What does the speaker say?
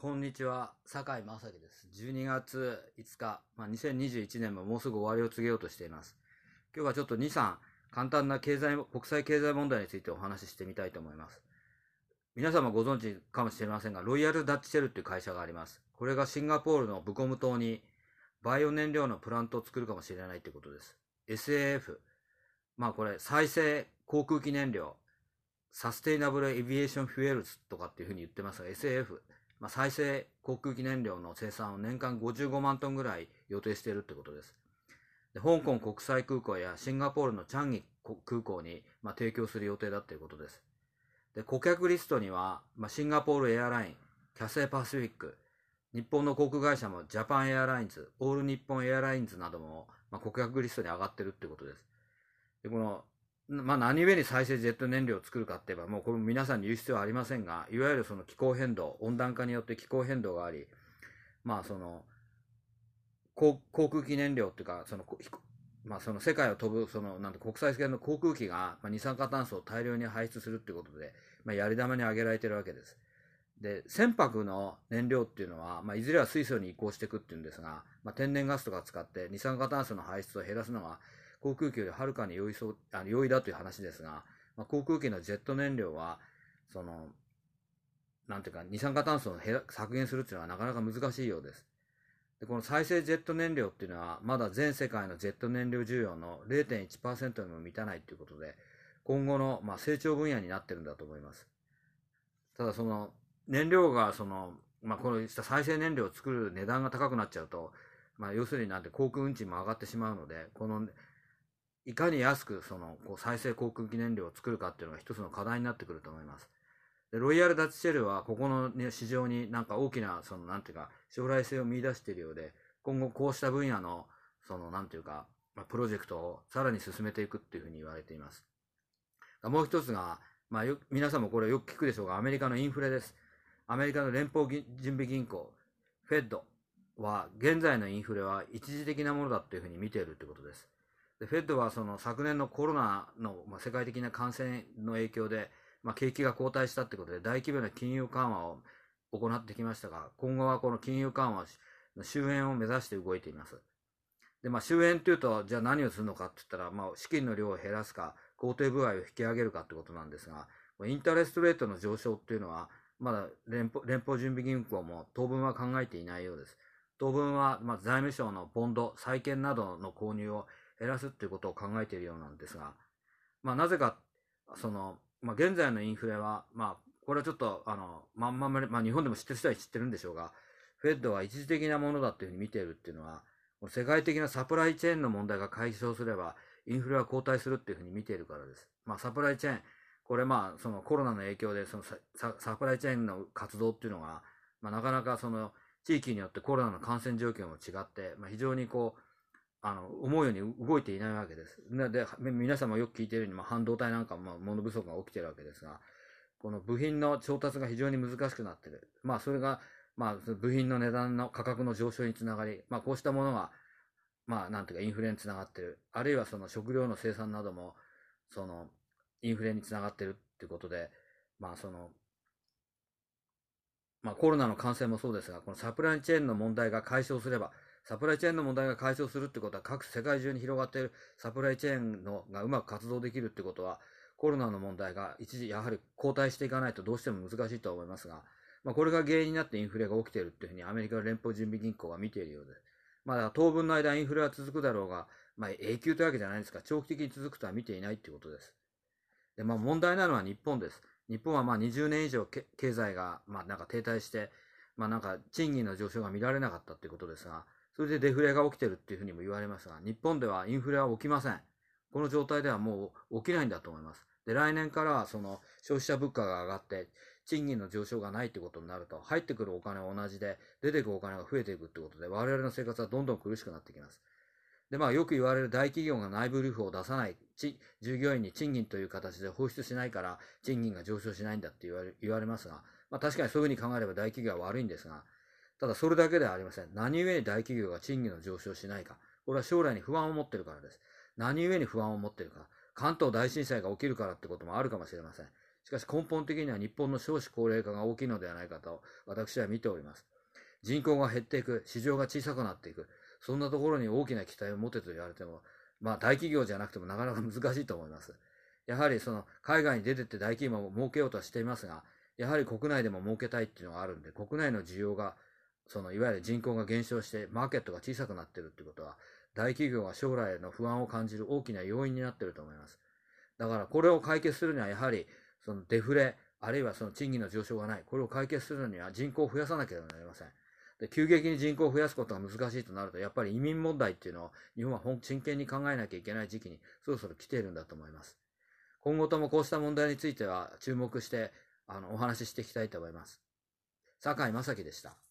こんにちは、坂井正樹です。12月5日、まあ、2021年ももうすぐ終わりを告げようとしています。今日はちょっと2、3、簡単な経済、国際経済問題についてお話ししてみたいと思います。皆様ご存知かもしれませんが、ロイヤルダッチシェルっていう会社があります。これがシンガポールのブコム島にバイオ燃料のプラントを作るかもしれないということです。SAF。まあこれ、再生航空機燃料、Sustainable Aviation Fuels とかっていうふうに言ってますが、SAF。まあ、再生航空機燃料の生産を年間55万トンぐらい予定しているってことです。で香港国際空港やシンガポールのチャンギ空港に、まあ、提供する予定だということです。で顧客リストには、まあ、シンガポールエアライン、キャセイパシフィック、日本の航空会社もジャパンエアラインズ、オール日本エアラインズなども、まあ、顧客リストに上がってるってことです。でこのまあ、何故に再生ジェット燃料を作るかって言えば、もうこれも皆さんに言う必要はありませんが、いわゆるその気候変動、温暖化によって気候変動があり、まあその、航空機燃料っていうか、その、まあその世界を飛ぶ、その、なんて国際線の航空機が、まあ、二酸化炭素を大量に排出するっていうことで、まあやり玉に挙げられてるわけです。で、船舶の燃料っていうのは、まあいずれは水素に移行していくっていうんですが、まあ天然ガスとか使って二酸化炭素の排出を減らすのが、航空機よりはるかに容易そうあの容易だという話ですが、まあ、航空機のジェット燃料は、その、なんていうか、二酸化炭素を削減するっていうのはなかなか難しいようです。でこの再生ジェット燃料っていうのは、まだ全世界のジェット燃料需要の0.1%にも満たないということで、今後の、まあ、成長分野になってるんだと思います。ただその、燃料がその、まあ、この再生燃料を作る値段が高くなっちゃうと、まあ、要するになんて航空運賃も上がってしまうので、このいかに安くそのこう再生航空機燃料を作るかっていうのが一つの課題になってくると思います。でロイヤルダッチシェルはここの、ね、市場になんか大きなそのなんていうか将来性を見出しているようで今後こうした分野のそのなんていうか、まあ、プロジェクトをさらに進めていくっていうふうに言われています。もう一つが、まあ、よ皆さんもこれよく聞くでしょうがアメリカのインフレです。アメリカの連邦準備銀行フェッドは現在のインフレは一時的なものだというふうに見ているということです。フェッドはその昨年のコロナの、まあ、世界的な感染の影響で、まあ、景気が後退したということで大規模な金融緩和を行ってきましたが今後はこの金融緩和の終焉を目指して動いています。で、まあ、終焉というとじゃあ何をするのかって言ったら、まあ、資金の量を減らすか工程具合を引き上げるかということなんですがインタレストレートの上昇っていうのはまだ連邦連邦準備銀行も当分は考えていないようです。当分は、まあ、財務省のボンド債券などの購入を減らすっていうことを考えているようなんですが、まあ、なぜか、その、まあ、現在のインフレは、まあ、これはちょっと、あの、まあ、ま、まあ、日本でも知ってる人は知ってるんでしょうが、フェッドは一時的なものだというふうに見ているっていうのは、世界的なサプライチェーンの問題が解消すれば、インフレは後退するっていうふうに見ているからです。まあ、サプライチェーン、これまあ、そのコロナの影響で、そのササプライチェーンの活動っていうのが、まあ、なかなかその、地域によってコロナの感染状況も違って、まあ、非常にこう、あの、思うように動いていないわけです。で、皆さんもよく聞いているように、まあ、半導体なんかも物不足が起きているわけですが、この部品の調達が非常に難しくなっている。まあ、それが、まあ、部品の値段の価格の上昇につながり、まあ、こうしたものが、まあ、なんていうか、インフレにつながっている。あるいは、その食料の生産なども、その、インフレにつながっているっていうことで、まあ、その、まあ、コロナの感染もそうですが、このサプライチェーンの問題が解消すれば、サプライチェーンの問題が解消するってことは、各世界中に広がっているサプライチェーンのがうまく活動できるってことは、コロナの問題が一時やはり後退していかないとどうしても難しいと思いますが、まあ、これが原因になってインフレが起きているっていうふうにアメリカの連邦準備銀行は見ているようで。ま、だ当分の間インフレは続くだろうが、まあ、永久というわけじゃないですが、長期的に続くとは見ていないっていうことです。で、まあ、問題なのは日本です。日本はまあ20年以上経済がまあなんか停滞して、まあなんか賃金の上昇が見られなかったっていうことですが、それでデフレが起きてるっていうふうにも言われますが、日本ではインフレは起きません。この状態ではもう起きないんだと思います。で、来年からその消費者物価が上がって、賃金の上昇がないってことになると、入ってくるお金は同じで、出てくるお金が増えていくってことで、我々の生活はどんどん苦しくなってきます。で、まあよく言われる大企業が内部留保を出さない、従業員に賃金という形で放出しないから賃金が上昇しないんだって言われ言われますが、まあ確かにそういうふうに考えれば大企業は悪いんですが、ただそれだけではありません。何故に大企業が賃金の上昇しないか。これは将来に不安を持ってるからです。何故に不安を持ってるか。関東大震災が起きるからってこともあるかもしれません。しかし根本的には日本の少子高齢化が大きいのではないかと私は見ております。人口が減っていく、市場が小さくなっていく、そんなところに大きな期待を持てと言われても、まあ大企業じゃなくてもなかなか難しいと思います。やはりその海外に出てって大企業も儲けようとはしていますが、やはり国内でも儲けたいっていうのがあるんで、国内の需要が、そのいわゆる人口が減少してマーケットが小さくなってるっていうことは、大企業が将来への不安を感じる大きな要因になってると思います。だからこれを解決するにはやはりそのデフレ、あるいはその賃金の上昇がない。これを解決するには人口を増やさなければなりません。で急激に人口を増やすことが難しいとなると、やっぱり移民問題っていうのを日本は真剣に考えなきゃいけない時期にそろそろ来ているんだと思います。今後ともこうした問題については注目してあのお話ししていきたいと思います。坂井正樹でした。